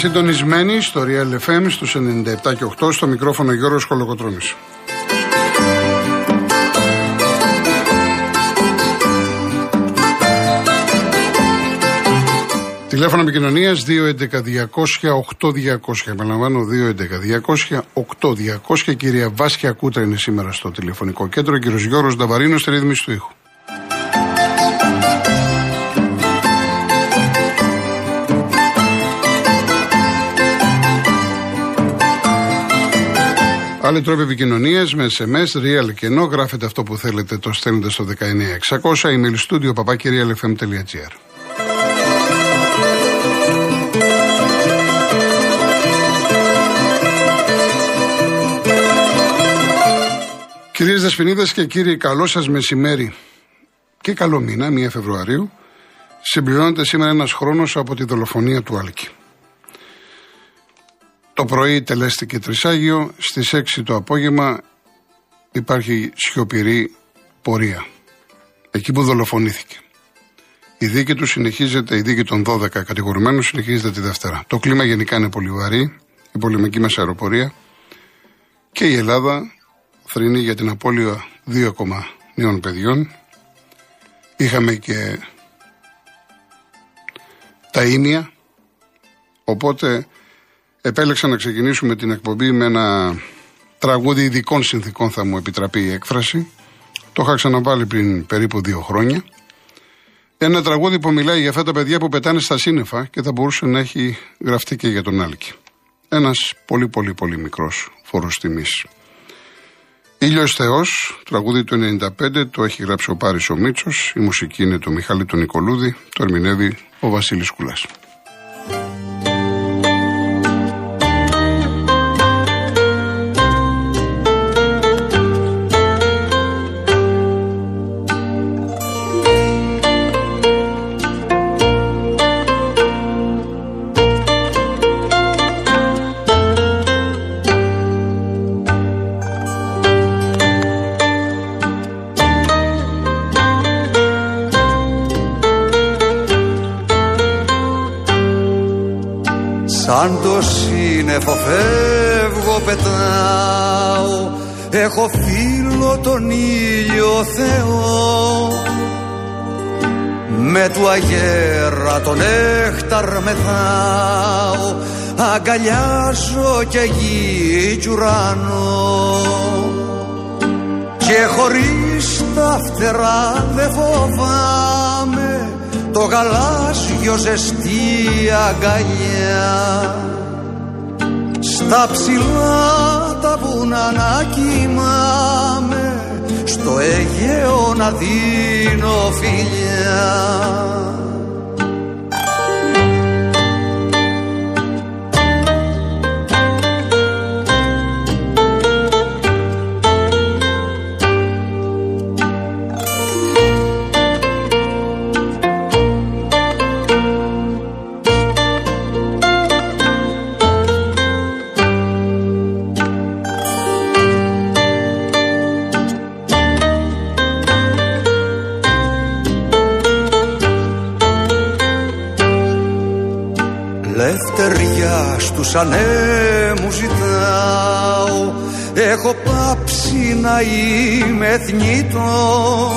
συντονισμένοι στο Real FM στους 97 και 8 στο μικρόφωνο Γιώργος Κολοκοτρώνης. Τηλέφωνο επικοινωνίας 211-200-8200. Επαναλαμβάνω 211-200-8200. Κυρία Βάσια Κούτρα είναι σήμερα στο τηλεφωνικό κέντρο. Κύριος Γιώργος Νταβαρίνος στη ρύθμιση του ήχου. Άλλοι τρόποι επικοινωνίας με SMS, real και ενώ γράφετε αυτό που θέλετε, το στέλνετε στο 19600 email studio papakirialfm.gr. Κυρίες Δεσποινίδες και κύριοι, καλό σας μεσημέρι και καλό μήνα, 1 Φεβρουαρίου. Συμπληρώνεται σήμερα ένας χρόνος από τη δολοφονία του Άλκη. Το πρωί τελέστηκε Τρισάγιο, στις 6 το απόγευμα υπάρχει σιωπηρή πορεία. Εκεί που δολοφονήθηκε. Η δίκη του συνεχίζεται, η δίκη των 12 κατηγορουμένων συνεχίζεται τη Δευτέρα. Το κλίμα γενικά είναι πολύ βαρύ, η πολεμική μας αεροπορία και η Ελλάδα θρυνεί για την απώλεια δύο ακόμα νέων παιδιών. Είχαμε και τα ίμια, οπότε επέλεξα να ξεκινήσουμε την εκπομπή με ένα τραγούδι ειδικών συνθήκων θα μου επιτραπεί η έκφραση. Το είχα ξαναβάλει πριν περίπου δύο χρόνια. Ένα τραγούδι που μιλάει για αυτά τα παιδιά που πετάνε στα σύννεφα και θα μπορούσε να έχει γραφτεί και για τον Άλκη. Ένας πολύ πολύ πολύ μικρός φόρος τιμής. Ήλιος Θεός, τραγούδι του 95, το έχει γράψει ο Πάρης ο Μίτσος, η μουσική είναι το Μιχάλη του Νικολούδη, το ερμηνεύει ο Βασίλης Κουλάς. Σαν το σύννεφο φεύγω πετάω. Έχω φίλο τον ήλιο Θεό. Με του αγέρα τον έχταρ μεθάω. Αγκαλιάζω και γη κι ουρανό Και χωρίς τα φτερά δεν φοβάμαι. Το γαλάζιο ζεστή αγκαλιά. Στα ψηλά τα βουνά να κοιμάμαι στο Αιγαίο να δίνω φιλιά Λευτεριά στους ανέμους ζητάω Έχω πάψει να είμαι θνητός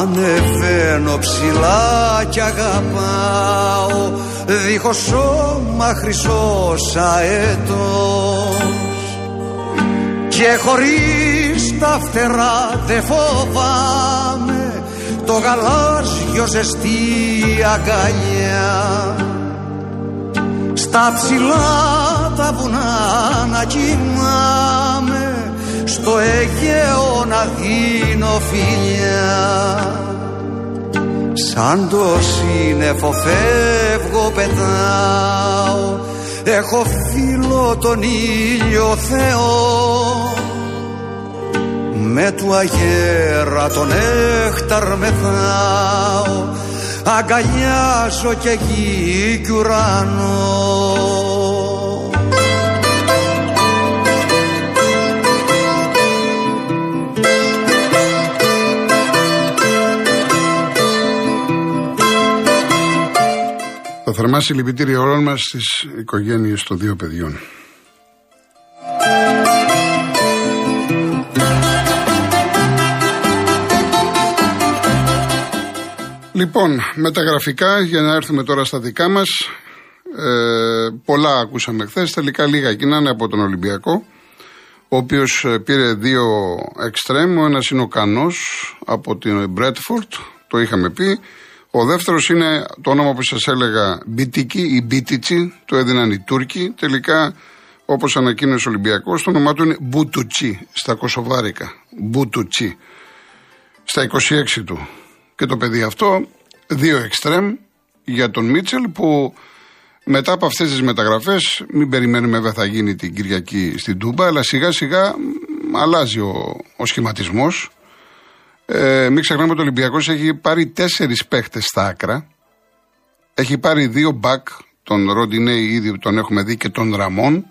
Ανεβαίνω ψηλά κι αγαπάω Δίχως σώμα χρυσός αετός Και χωρίς τα φτερά δε φοβάμαι Το γαλάζιο ζεστή αγκαλιά Στα ψηλά τα βουνά να κοιμάμαι Στο Αιγαίο να δίνω φιλιά. Σαν το σύννεφο φεύγω πετάω Έχω φίλο τον ήλιο Θεό. Με του αγέρα τον έχταρ μεθάω Αγκαλιάζω και γη κι ουρανό θερμά συλληπιτήρια όλων μας στι οικογένειες των δύο παιδιών. Λοιπόν, με τα γραφικά για να έρθουμε τώρα στα δικά μας. Ε, πολλά ακούσαμε χθες, τελικά λίγα εκείνα από τον Ολυμπιακό ο οποίος ε, πήρε δύο εξτρέμ. Ο ένας είναι ο Κανός από την Μπρέτφορντ, το είχαμε πει. Ο δεύτερος είναι το όνομα που σας έλεγα Μπίτικη ή Μπίτιτσι, το έδιναν οι Τούρκοι. Τελικά, όπως ανακοίνωσε ο Ολυμπιακός, το όνομά του είναι Μπουτουτσι στα Κωσοβάρικα. Μπουτουτσι. Στα 26 του. Και το παιδί αυτό, δύο εξτρέμ για τον Μίτσελ που μετά από αυτές τις μεταγραφές, μην περιμένουμε βέβαια θα γίνει την Κυριακή στην Τούμπα, αλλά σιγά σιγά αλλάζει ο, ο σχηματισμός. Ε, μην ξεχνάμε ότι ο Ολυμπιακός έχει πάρει τέσσερις παίχτες στα άκρα. Έχει πάρει δύο μπακ, τον Ροντινέη ήδη τον έχουμε δει και τον Ραμόν.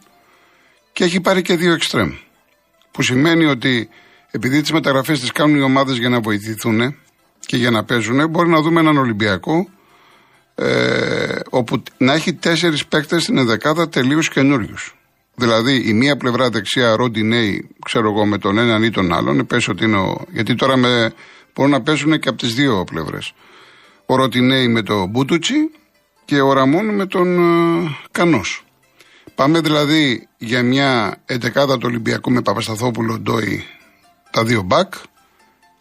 Και έχει πάρει και δύο εξτρέμ. Που σημαίνει ότι επειδή τις μεταγραφές τις κάνουν οι ομάδες για να βοηθηθούν και για να παίζουν, μπορεί να δούμε έναν Ολυμπιακό ε, όπου να έχει τέσσερις παίκτες στην ενδεκάδα τελείως καινούριους. Δηλαδή η μία πλευρά δεξιά Ροντινέη, ξέρω εγώ, με τον έναν ή τον άλλον, πες ότι είναι ο, γιατί τώρα με, μπορούν να παίζουν και από τις δύο πλευρές. Ο Ροντινέη με τον Μπούτουτσι και ο Ραμόν με τον ε, Κανός. Πάμε δηλαδή για μια εντεκάδα του Ολυμπιακού με Παπασταθόπουλο Ντόι τα δύο μπακ,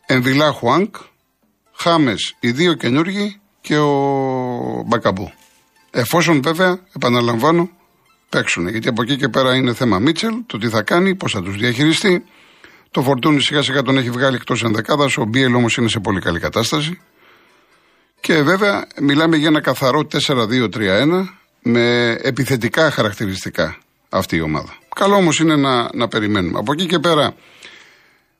Εμβιλά Χουάνκ, Χάμες οι δύο καινούργοι και ο Μπακαμπού. Εφόσον βέβαια, επαναλαμβάνω, παίξουν. Γιατί από εκεί και πέρα είναι θέμα Μίτσελ, το τι θα κάνει, πώς θα τους διαχειριστεί. Το φορτούνι σιγά σιγά τον έχει βγάλει εκτός ενδεκάδας. Ο Μπίελ όμως είναι σε πολύ καλή κατάσταση. Και βέβαια μιλάμε για ένα καθαρό 4-2-3-1 με επιθετικά χαρακτηριστικά αυτή η ομάδα. Καλό όμως είναι να, να περιμένουμε. Από εκεί και πέρα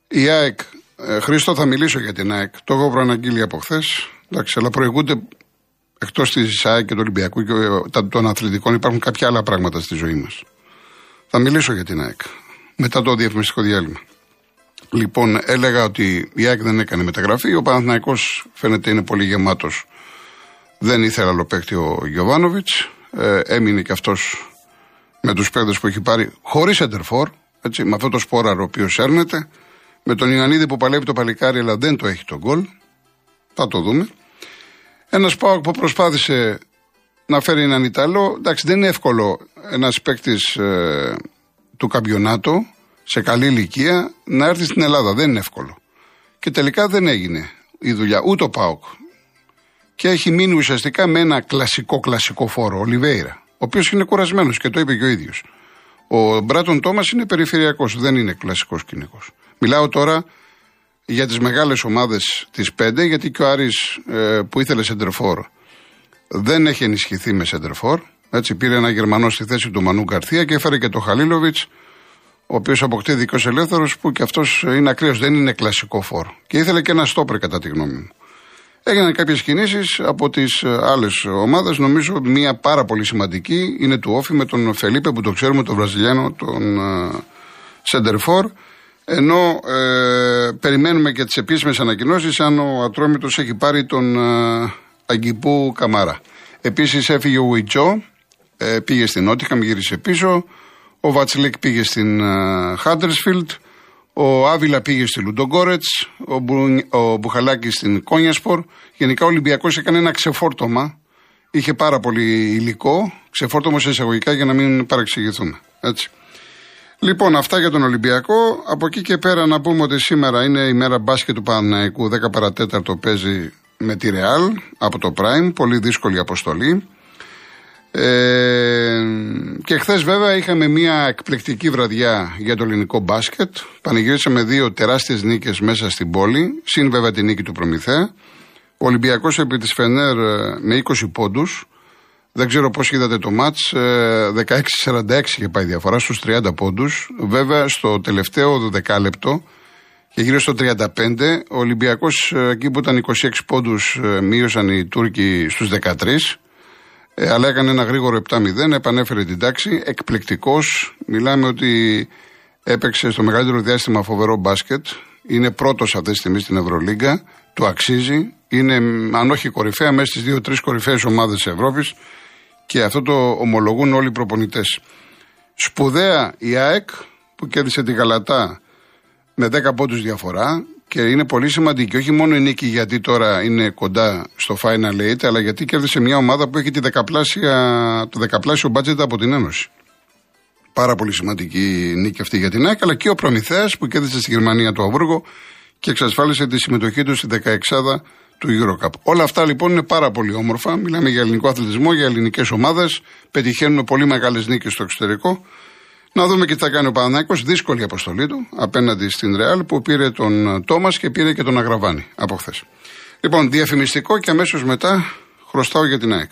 η ΑΕΚ, ε, Χρήστο θα μιλήσω για την ΑΕΚ, το έχω προαναγγείλει από χθες. Εντάξει, αλλά προηγούνται εκτός της ΙΣΑΕ και του Ολυμπιακού και των αθλητικών υπάρχουν κάποια άλλα πράγματα στη ζωή μας. Θα μιλήσω για την ΑΕΚ μετά το διαφημιστικό διάλειμμα. Λοιπόν, έλεγα ότι η ΑΕΚ δεν έκανε μεταγραφή. Ο Παναθηναϊκός φαίνεται είναι πολύ γεμάτος. Δεν ήθελε άλλο παίκτη ο Γιωβάνοβιτς. Ε, έμεινε και αυτός με τους παίκτες που έχει πάρει χωρίς εντερφόρ. Έτσι, με αυτό το σπόραρο ο οποίος έρνεται. Με τον Ιωαννίδη που παλεύει το παλικάρι, αλλά δεν το έχει τον γκολ. Θα το δούμε. Ένας Πάοκ που προσπάθησε να φέρει έναν Ιταλό. Εντάξει, δεν είναι εύκολο ένας παίκτης ε, του καμπιονάτου σε καλή ηλικία να έρθει στην Ελλάδα. Δεν είναι εύκολο. Και τελικά δεν έγινε η δουλειά. Ούτε ο Πάοκ. Και έχει μείνει ουσιαστικά με ένα κλασικό κλασικό φόρο, ο Λιβέιρα. Ο οποίος είναι κουρασμένος και το είπε και ο ίδιος. Ο Μπράτον Τόμας είναι περιφερειακός, δεν είναι κλασικός κοινικό. Μιλάω τώρα για τις μεγάλες ομάδες της 5 γιατί και ο Άρης ε, που ήθελε σεντερφόρ δεν έχει ενισχυθεί με σεντερφόρ έτσι πήρε ένα Γερμανό στη θέση του Μανού Καρθία και έφερε και το Χαλίλοβιτς ο οποίος αποκτεί δικός ελεύθερο που και αυτός είναι ακραίο, δεν είναι κλασικό φόρ. Και ήθελε και ένα στόπερ κατά τη γνώμη μου. Έγιναν κάποιες κινήσεις από τις ε, άλλες ομάδες. Νομίζω μία πάρα πολύ σημαντική είναι του Όφη με τον Φελίπε που το ξέρουμε, τον Βραζιλιάνο, τον Σεντερφόρ. Ενώ ε, περιμένουμε και τις επίσημες ανακοινώσεις αν ο Ατρόμητος έχει πάρει τον ε, Αγκυπού Καμάρα. Επίσης έφυγε ο Ουιτζό, ε, πήγε στην Νότιχαμ, γύρισε πίσω. Ο Βατσλίκ πήγε στην Χάντερσφιλτ. Ο Άβυλα πήγε στη Λουντογκόρετς. Ο, Μπου, ο Μπουχαλάκης στην Κόνιασπορ. Γενικά ο Ολυμπιακός έκανε ένα ξεφόρτωμα. Είχε πάρα πολύ υλικό. Ξεφόρτωμα σε εισαγωγικά για να μην παραξηγηθούμε. Έτσι. Λοιπόν, αυτά για τον Ολυμπιακό. Από εκεί και πέρα να πούμε ότι σήμερα είναι η μέρα μπάσκετ του Παναναϊκού. 10 παρατέταρτο παίζει με τη Ρεάλ από το Prime. Πολύ δύσκολη αποστολή. Ε, και χθες βέβαια είχαμε μια εκπληκτική βραδιά για το ελληνικό μπάσκετ. Πανηγύρισαμε δύο τεράστιες νίκες μέσα στην πόλη, συν βέβαια τη νίκη του Προμηθέα. Ο Ολυμπιακός επί της Φενέρ ε, με 20 πόντους, δεν ξέρω πώς είδατε το ματ 16 16-46 είχε πάει διαφορά στους 30 πόντους. Βέβαια στο τελευταίο δεκάλεπτο και γύρω στο 35 ο Ολυμπιακός ε, εκεί που ήταν 26 πόντους ε, μείωσαν οι Τούρκοι στους 13. Ε, αλλά έκανε ένα γρήγορο 7-0, επανέφερε την τάξη. Εκπληκτικός. Μιλάμε ότι έπαιξε στο μεγαλύτερο διάστημα φοβερό μπάσκετ. Είναι πρώτος αυτή τη στιγμή στην Ευρωλίγκα. Του αξίζει. Είναι, αν όχι κορυφαία, μέσα στις δύο-τρεις κορυφαίες ομάδες της Ευρώπης. Και αυτό το ομολογούν όλοι οι προπονητές. Σπουδαία η ΑΕΚ που κέρδισε τη Γαλατά με 10 πόντους διαφορά και είναι πολύ σημαντική. Όχι μόνο η νίκη γιατί τώρα είναι κοντά στο Final Eight, αλλά γιατί κέρδισε μια ομάδα που έχει τη δεκαπλάσια, το δεκαπλάσιο μπάτζετ από την Ένωση. Πάρα πολύ σημαντική νίκη αυτή για την ΑΕΚ, αλλά και ο Προμηθέας που κέρδισε στη Γερμανία το Αβούργο και εξασφάλισε τη συμμετοχή του στη 16 του Eurocup. Όλα αυτά λοιπόν είναι πάρα πολύ όμορφα. Μιλάμε για ελληνικό αθλητισμό, για ελληνικές ομάδες. Πετυχαίνουμε πολύ μεγάλες νίκες στο εξωτερικό. Να δούμε και τι θα κάνει ο Πανανάκος. Δύσκολη αποστολή του απέναντι στην Ρεάλ που πήρε τον Τόμας και πήρε και τον Αγραβάνη από χθες. Λοιπόν, διαφημιστικό και αμέσως μετά χρωστάω για την ΑΕΚ.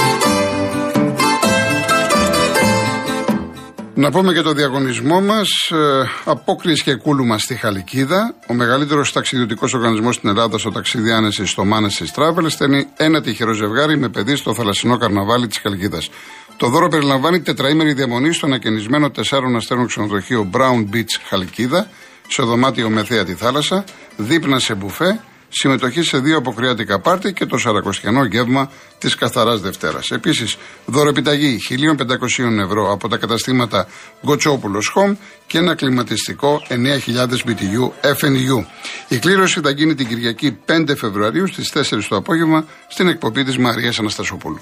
Να πούμε και το διαγωνισμό μας. Ε, Απόκριση και κούλουμα στη Χαλικίδα. Ο μεγαλύτερος ταξιδιωτικός οργανισμός στην Ελλάδα στο ταξίδι άνεσης στο Μάνεση Travel στέλνει ένα τυχερό ζευγάρι με παιδί στο θαλασσινό καρναβάλι της Χαλικίδας. Το δώρο περιλαμβάνει τετραήμερη διαμονή στο ανακαινισμένο 4 αστέρων ξενοδοχείο Brown Beach Χαλκίδα, σε δωμάτιο με θέα τη θάλασσα, δίπνα σε μπουφέ συμμετοχή σε δύο αποκριάτικα πάρτι και το σαρακοστιανό γεύμα της Καθαράς Δευτέρας. Επίσης, δωρεπιταγή 1.500 ευρώ από τα καταστήματα Γκοτσόπουλος Home και ένα κλιματιστικό 9.000 BTU FNU. Η κλήρωση θα γίνει την Κυριακή 5 Φεβρουαρίου στις 4 το απόγευμα στην εκπομπή της Μαρίας Αναστασοπούλου.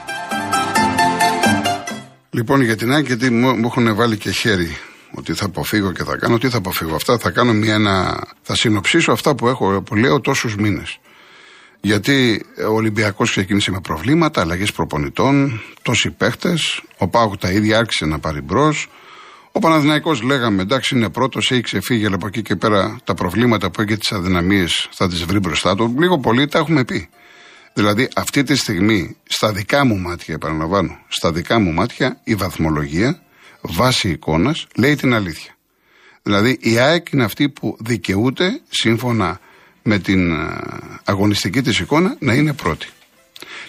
Λοιπόν, για την ΑΕΚ, γιατί μου, μου έχουν βάλει και χέρι ότι θα αποφύγω και θα κάνω. Τι θα αποφύγω αυτά, θα κάνω μια, ένα, θα συνοψίσω αυτά που έχω, που λέω τόσους μήνες. Γιατί ο Ολυμπιακός ξεκίνησε με προβλήματα, αλλαγές προπονητών, τόσοι παίχτες. Ο Πάουκ τα ίδια άρχισε να πάρει μπρος. Ο Παναδημαϊκός λέγαμε εντάξει είναι πρώτος, έχει ξεφύγει, αλλά από εκεί και πέρα τα προβλήματα που έχει τις αδυναμίες θα τις βρει μπροστά του. Λίγο πολύ τα έχουμε πει. Δηλαδή αυτή τη στιγμή στα δικά μου μάτια, επαναλαμβάνω, στα δικά μου μάτια η βαθμολογία βάση εικόνας λέει την αλήθεια. Δηλαδή η ΑΕΚ είναι αυτή που δικαιούται σύμφωνα με την ε, αγωνιστική της εικόνα να είναι πρώτη.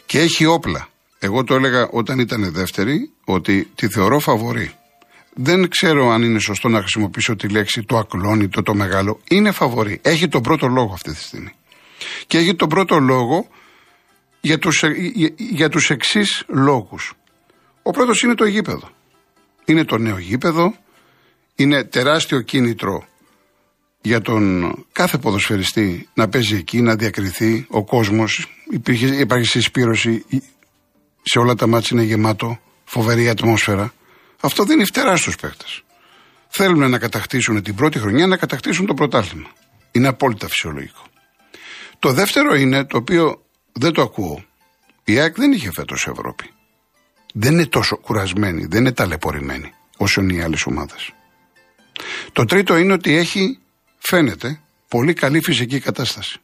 Και έχει όπλα. Εγώ το έλεγα όταν ήταν δεύτερη ότι τη θεωρώ φαβορή. Δεν ξέρω αν είναι σωστό να χρησιμοποιήσω τη λέξη το ακλόνητο, το μεγάλο. Είναι φαβορή. Έχει τον πρώτο λόγο αυτή τη στιγμή. Και έχει τον πρώτο λόγο για τους, ε, για, για τους εξής λόγους. Ο πρώτος είναι το γήπεδο. Είναι το νέο γήπεδο, είναι τεράστιο κίνητρο για τον κάθε ποδοσφαιριστή να παίζει εκεί, να διακριθεί ο κόσμος. Υπήρχε, υπάρχει συσπήρωση, σε όλα τα μάτια είναι γεμάτο, φοβερή ατμόσφαιρα. Αυτό δεν είναι φτερά στους παίχτες. Θέλουν να κατακτήσουν την πρώτη χρονιά, να κατακτήσουν το πρωτάθλημα. Είναι απόλυτα φυσιολογικό. Το δεύτερο είναι το οποίο δεν το ακούω. Η ΑΕΚ δεν είχε φέτος Ευρώπη. Δεν είναι τόσο κουρασμένη, δεν είναι ταλαιπωρημένη όσο είναι οι άλλες ομάδες. Το τρίτο είναι ότι έχει, φαίνεται, πολύ καλή φυσική κατάσταση.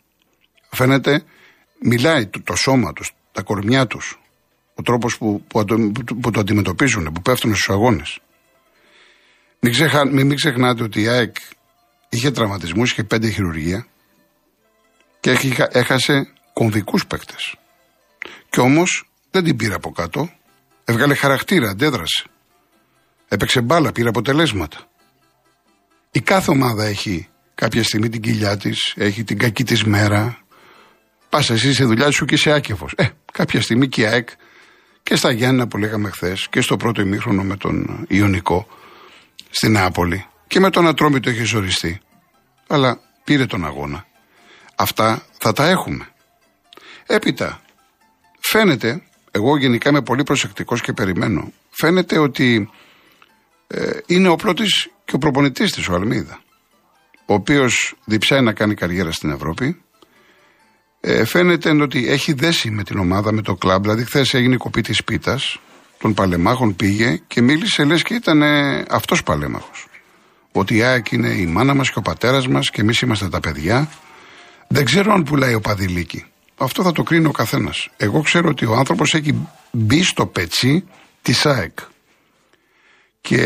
Φαίνεται, μιλάει το, σώμα τους, τα κορμιά τους, ο τρόπος που, που, το αντιμετωπίζουν, που πέφτουν στους αγώνες. Μην, ξεχα, μην, ξεχνάτε ότι η ΑΕΚ είχε τραυματισμούς, είχε πέντε χειρουργία και έχασε κομβικούς παίκτες. Κι όμως δεν την πήρε από κάτω. Έβγαλε χαρακτήρα, αντέδρασε. Έπαιξε μπάλα, πήρε αποτελέσματα. Η κάθε ομάδα έχει κάποια στιγμή την κοιλιά της, έχει την κακή της μέρα. Πας εσύ σε δουλειά σου και είσαι άκεφος. Ε, κάποια στιγμή και η ΑΕΚ και στα Γιάννα που λέγαμε χθες και στο πρώτο ημίχρονο με τον Ιωνικό στην Νεάπολη και με τον Ατρόμητο έχει ζοριστεί. Αλλά πήρε τον αγώνα. Αυτά θα τα έχουμε. Έπειτα, φαίνεται, εγώ γενικά είμαι πολύ προσεκτικός και περιμένω, φαίνεται ότι ε, είναι όπλο της και ο προπονητής της ο Αλμίδα, ο οποίος διψάει να κάνει καριέρα στην Ευρώπη, ε, φαίνεται ότι έχει δέσει με την ομάδα, με το κλαμπ. Δηλαδή, χθες έγινε η κοπή της πίτας των παλεμάχων, πήγε και μίλησε λες και ήταν αυτός παλέμαχος. Ότι η ΑΕΚ είναι η μάνα μας και ο πατέρας μας και εμείς είμαστε τα παιδιά. Δεν ξέρω αν πουλάει ο Παδηλίκη. Αυτό θα το κρίνει ο καθένας. Εγώ ξέρω ότι ο άνθρωπος έχει μπει στο πετσί της ΑΕΚ. Και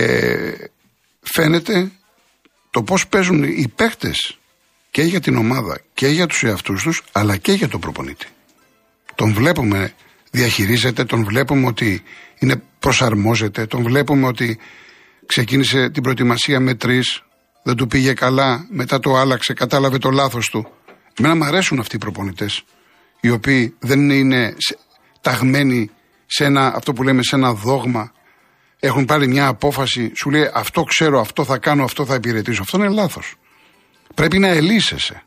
φαίνεται το πώς παίζουν οι παίχτες και για την ομάδα και για τους εαυτούς τους αλλά και για τον προπονήτη. Τον βλέπουμε διαχειρίζεται, τον βλέπουμε ότι είναι προσαρμόζεται, τον βλέπουμε ότι ξεκίνησε την προετοιμασία με τρεις, δεν του πήγε καλά, μετά το άλλαξε, κατάλαβε το λάθος του. Εμένα μου αρέσουν αυτοί οι προπονητές, οι οποίοι δεν είναι ταγμένοι σε ένα, αυτό που λέμε, σε ένα δόγμα, έχουν πάρει μια απόφαση, σου λέει αυτό ξέρω, αυτό θα κάνω, αυτό θα υπηρετήσω. Αυτό είναι λάθος. Πρέπει να ελύσεσαι.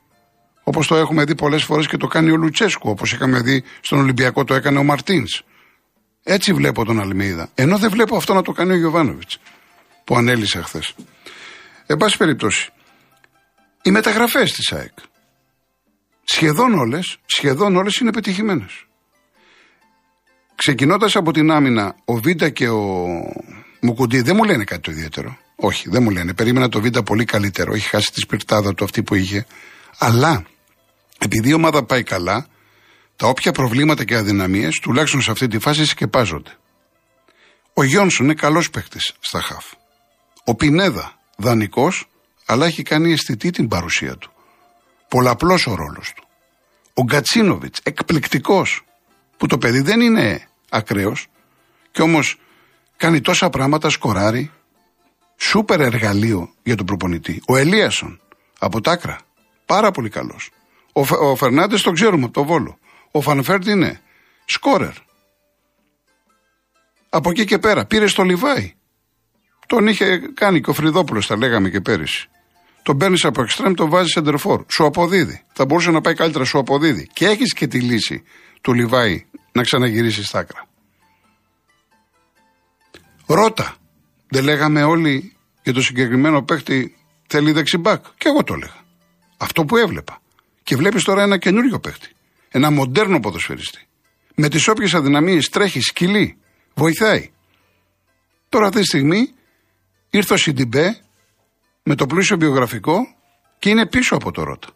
Όπως το έχουμε δει πολλές φορές και το κάνει ο Λουτσέσκου, όπως είχαμε δει στον Ολυμπιακό το έκανε ο Μαρτίνς. Έτσι βλέπω τον Αλμίδα. Ενώ δεν βλέπω αυτό να το κάνει ο Γιωβάνοβιτς, που ανέλησε χθες. Εν πάση περιπτώσει, οι μεταγραφές της ΑΕΚ σχεδόν όλες σχεδόν όλες είναι πετυχημένες. Ξεκινώντας από την άμυνα, ο Βίντα και ο Μουκουντή δεν μου λένε κάτι το ιδιαίτερο. Όχι, δεν μου λένε. Περίμενα το Βίντα πολύ καλύτερο. Έχει χάσει τη σπιρτάδα του αυτή που είχε. Αλλά επειδή η ομάδα πάει καλά, τα όποια προβλήματα και αδυναμίες, τουλάχιστον σε αυτή τη φάση, σκεπάζονται. Ο Γιόνσον είναι καλός παίκτης στα χαφ. Ο Πινέδα, δανεικός, αλλά έχει κάνει αισθητή την παρουσία του. Πολλαπλός ο ρόλος του. Ο Γκατσίνοβιτς, εκπληκτικός, που το παιδί δεν είναι ακραίος, και όμως κάνει τόσα πράγματα, σκοράρει, Σούπερ εργαλείο για τον προπονητή. Ο Ελίασον από τα άκρα. Πάρα πολύ καλός. Ο, ο Φερνάντες τον ξέρουμε από το Βόλο. Ο Φανφέρτ είναι σκόρερ. Από εκεί και πέρα πήρες το Λιβάι. Τον είχε κάνει και ο Φρυδόπουλος, τα λέγαμε και πέρυσι. Τον παίρνεις από εξτρέμ, τον βάζεις σεντερφόρ. Σου αποδίδει. Θα μπορούσε να πάει καλύτερα, σου αποδίδει. Και έχεις και τη λύση του Λιβάι να ξαναγυρίσεις στα άκρα. Ρώτα. Δεν λέγαμε όλοι για το συγκεκριμένο παίχτη θέλει δεξιμπάκ. Και εγώ το έλεγα. Αυτό που έβλεπα. Και βλέπεις τώρα ένα καινούριο παίχτη. Ένα μοντέρνο ποδοσφαιριστή. Με τις όποιες αδυναμίες τρέχει, σκυλή, βοηθάει. Τώρα αυτή τη στιγμή ήρθε ο Σιντιμπέ με το πλούσιο βιογραφικό και είναι πίσω από το Ρότα.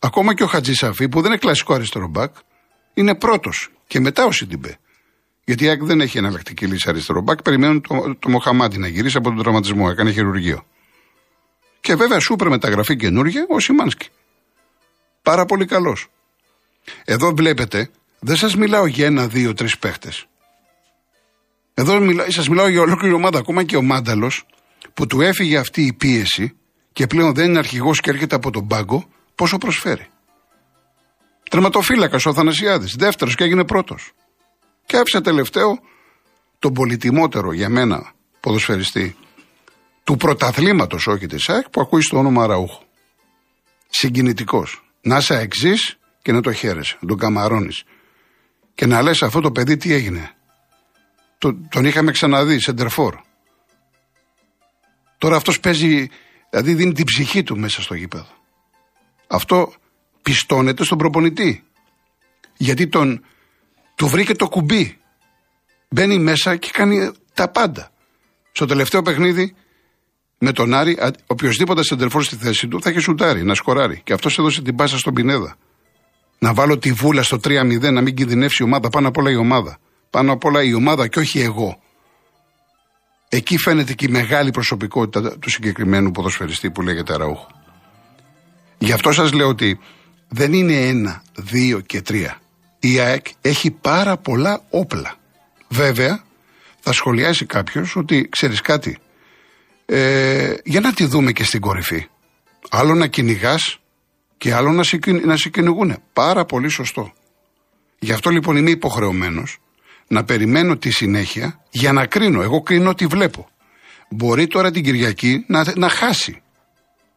Ακόμα και ο Χατζησαφή που δεν είναι κλασικό αριστερό μπακ είναι πρώτος και μετά ο Σιντιμπέ. Γιατί η δεν έχει εναλλακτική λύση αριστερό μπακ. Περιμένουν το, το Μοχαμάντι να γυρίσει από τον τραυματισμό. Έκανε χειρουργείο. Και βέβαια σούπερ μεταγραφή καινούργια ο Σιμάνσκι. Πάρα πολύ καλός. Εδώ βλέπετε, δεν σας μιλάω για ένα, δύο, τρεις παίχτες. Εδώ σας μιλάω για ολόκληρη ομάδα. Ακόμα και ο Μάνταλος που του έφυγε αυτή η πίεση και πλέον δεν είναι αρχηγός και έρχεται από τον πάγκο, πόσο προσφέρει. Τερματοφύλακας ο Θανασιάδη, δεύτερος και έγινε πρώτος. Και άφησα τελευταίο τον πολυτιμότερο για μένα ποδοσφαιριστή του πρωταθλήματος, όχι της ΑΕΚ, που ακούει το όνομα Ραούχο. Συγκινητικός. Να είσαι εξή και να το χαίρεσαι, να τον καμαρώνεις. Και να λες αυτό το παιδί τι έγινε. τον είχαμε ξαναδεί, σεντερφόρ. Τώρα αυτός παίζει, δηλαδή δίνει την ψυχή του μέσα στο γήπεδο. Αυτό πιστώνεται στον προπονητή. Γιατί τον, του βρήκε το κουμπί. Μπαίνει μέσα και κάνει τα πάντα. Στο τελευταίο παιχνίδι με τον Άρη, οποιοδήποτε σεντερφόρ στη θέση του θα έχει σουτάρει, να σκοράρει. Και αυτός έδωσε την πάσα στον Πινέδα. Να βάλω τη βούλα στο 3-0, να μην κινδυνεύσει η ομάδα. Πάνω απ' όλα η ομάδα. Πάνω απ' όλα η ομάδα και όχι εγώ. Εκεί φαίνεται και η μεγάλη προσωπικότητα του συγκεκριμένου ποδοσφαιριστή που λέγεται Αραούχο. Γι' αυτό σας λέω ότι δεν είναι ένα, δύο και τρία η ΑΕΚ έχει πάρα πολλά όπλα. Βέβαια, θα σχολιάσει κάποιος ότι ξέρεις κάτι. Ε, για να τη δούμε και στην κορυφή. Άλλο να κυνηγάς και άλλο να σε, να σε κυνηγούν. Πάρα πολύ σωστό. Γι' αυτό λοιπόν είμαι υποχρεωμένος να περιμένω τη συνέχεια για να κρίνω. Εγώ κρίνω τι βλέπω. Μπορεί τώρα την Κυριακή να, να χάσει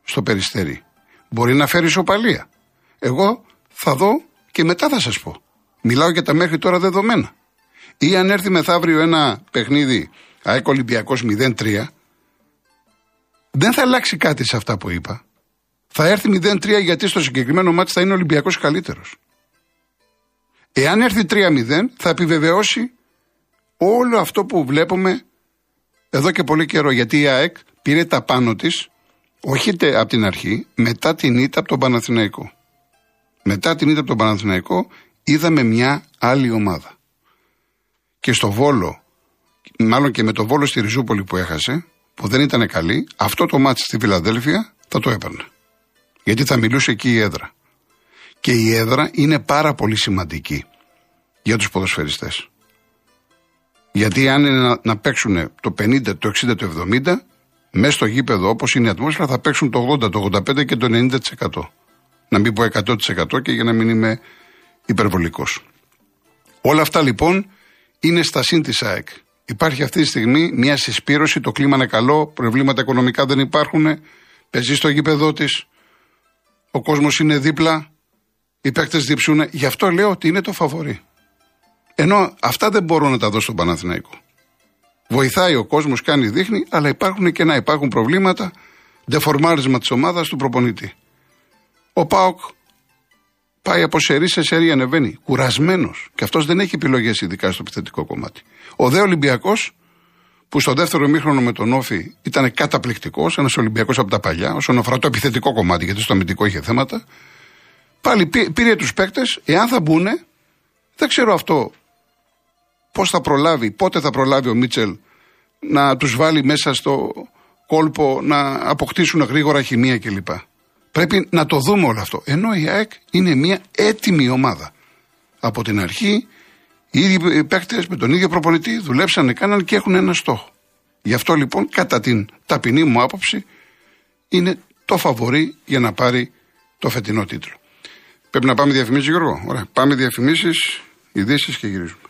στο περιστέρι. Μπορεί να φέρει ισοπαλία. Εγώ θα δω και μετά θα σας πω. Μιλάω για τα μέχρι τώρα δεδομένα. Ή αν έρθει μεθαύριο ένα παιχνίδι ΑΕΚ Ολυμπιακός 0-3, δεν θα αλλάξει κάτι σε αυτά που είπα. Θα έρθει 0-3 γιατί στο συγκεκριμένο μάτι θα είναι ο Ολυμπιακός καλύτερος. Εάν έρθει 3-0 θα επιβεβαιώσει όλο αυτό που βλέπουμε εδώ και πολύ καιρό. Γιατί η ΑΕΚ πήρε τα πάνω της, όχι από την αρχή, μετά την ήττα από τον Παναθηναϊκό. Μετά την ήττα από τον Παναθηναϊκό είδαμε μια άλλη ομάδα. Και στο Βόλο, μάλλον και με το Βόλο στη Ριζούπολη που έχασε, που δεν ήταν καλή, αυτό το μάτι στη Φιλαδέλφια θα το έπαιρνε. Γιατί θα μιλούσε εκεί η έδρα. Και η έδρα είναι πάρα πολύ σημαντική για τους ποδοσφαιριστές. Γιατί αν είναι να, να παίξουν το 50, το 60, το 70, μέσα στο γήπεδο όπως είναι η ατμόσφαιρα θα παίξουν το 80, το 85 και το 90%. Να μην πω 100% και για να μην είμαι υπερβολικός. Όλα αυτά λοιπόν είναι στα σύν της ΑΕΚ. Υπάρχει αυτή τη στιγμή μια συσπήρωση, το κλίμα είναι καλό, προβλήματα οικονομικά δεν υπάρχουν, παίζει στο γήπεδο της, ο κόσμος είναι δίπλα, οι παίκτες διψούν. Γι' αυτό λέω ότι είναι το φαβορή. Ενώ αυτά δεν μπορώ να τα δώσω στον Παναθηναϊκό. Βοηθάει ο κόσμος, κάνει, δείχνει, αλλά υπάρχουν και να υπάρχουν προβλήματα, δεφορμάρισμα της ομάδας του προπονητή. Ο Πάοκ πάει από σερή σε σερή, ανεβαίνει. Κουρασμένος. Και αυτός δεν έχει επιλογές, ειδικά στο επιθετικό κομμάτι. Ο Δε Ολυμπιακός, που στο δεύτερο μήχρονο με τον Όφη ήταν καταπληκτικός, ένας Ολυμπιακός από τα παλιά, όσον αφορά το επιθετικό κομμάτι, γιατί στο αμυντικό είχε θέματα. Πάλι πήρε τους παίκτες, εάν θα μπουν, δεν ξέρω αυτό πώς θα προλάβει, πότε θα προλάβει ο Μίτσελ να τους βάλει μέσα στο κόλπο να αποκτήσουν γρήγορα χημεία κλπ. Πρέπει να το δούμε όλο αυτό. Ενώ η ΑΕΚ είναι μια έτοιμη ομάδα. Από την αρχή οι ίδιοι παίκτες με τον ίδιο προπονητή δουλέψαν, κάναν και έχουν ένα στόχο. Γι' αυτό λοιπόν, κατά την ταπεινή μου άποψη, είναι το φαβορή για να πάρει το φετινό τίτλο. Πρέπει να πάμε διαφημίσεις, Γιώργο. Ωραία. Πάμε διαφημίσεις, ειδήσεις και γυρίζουμε.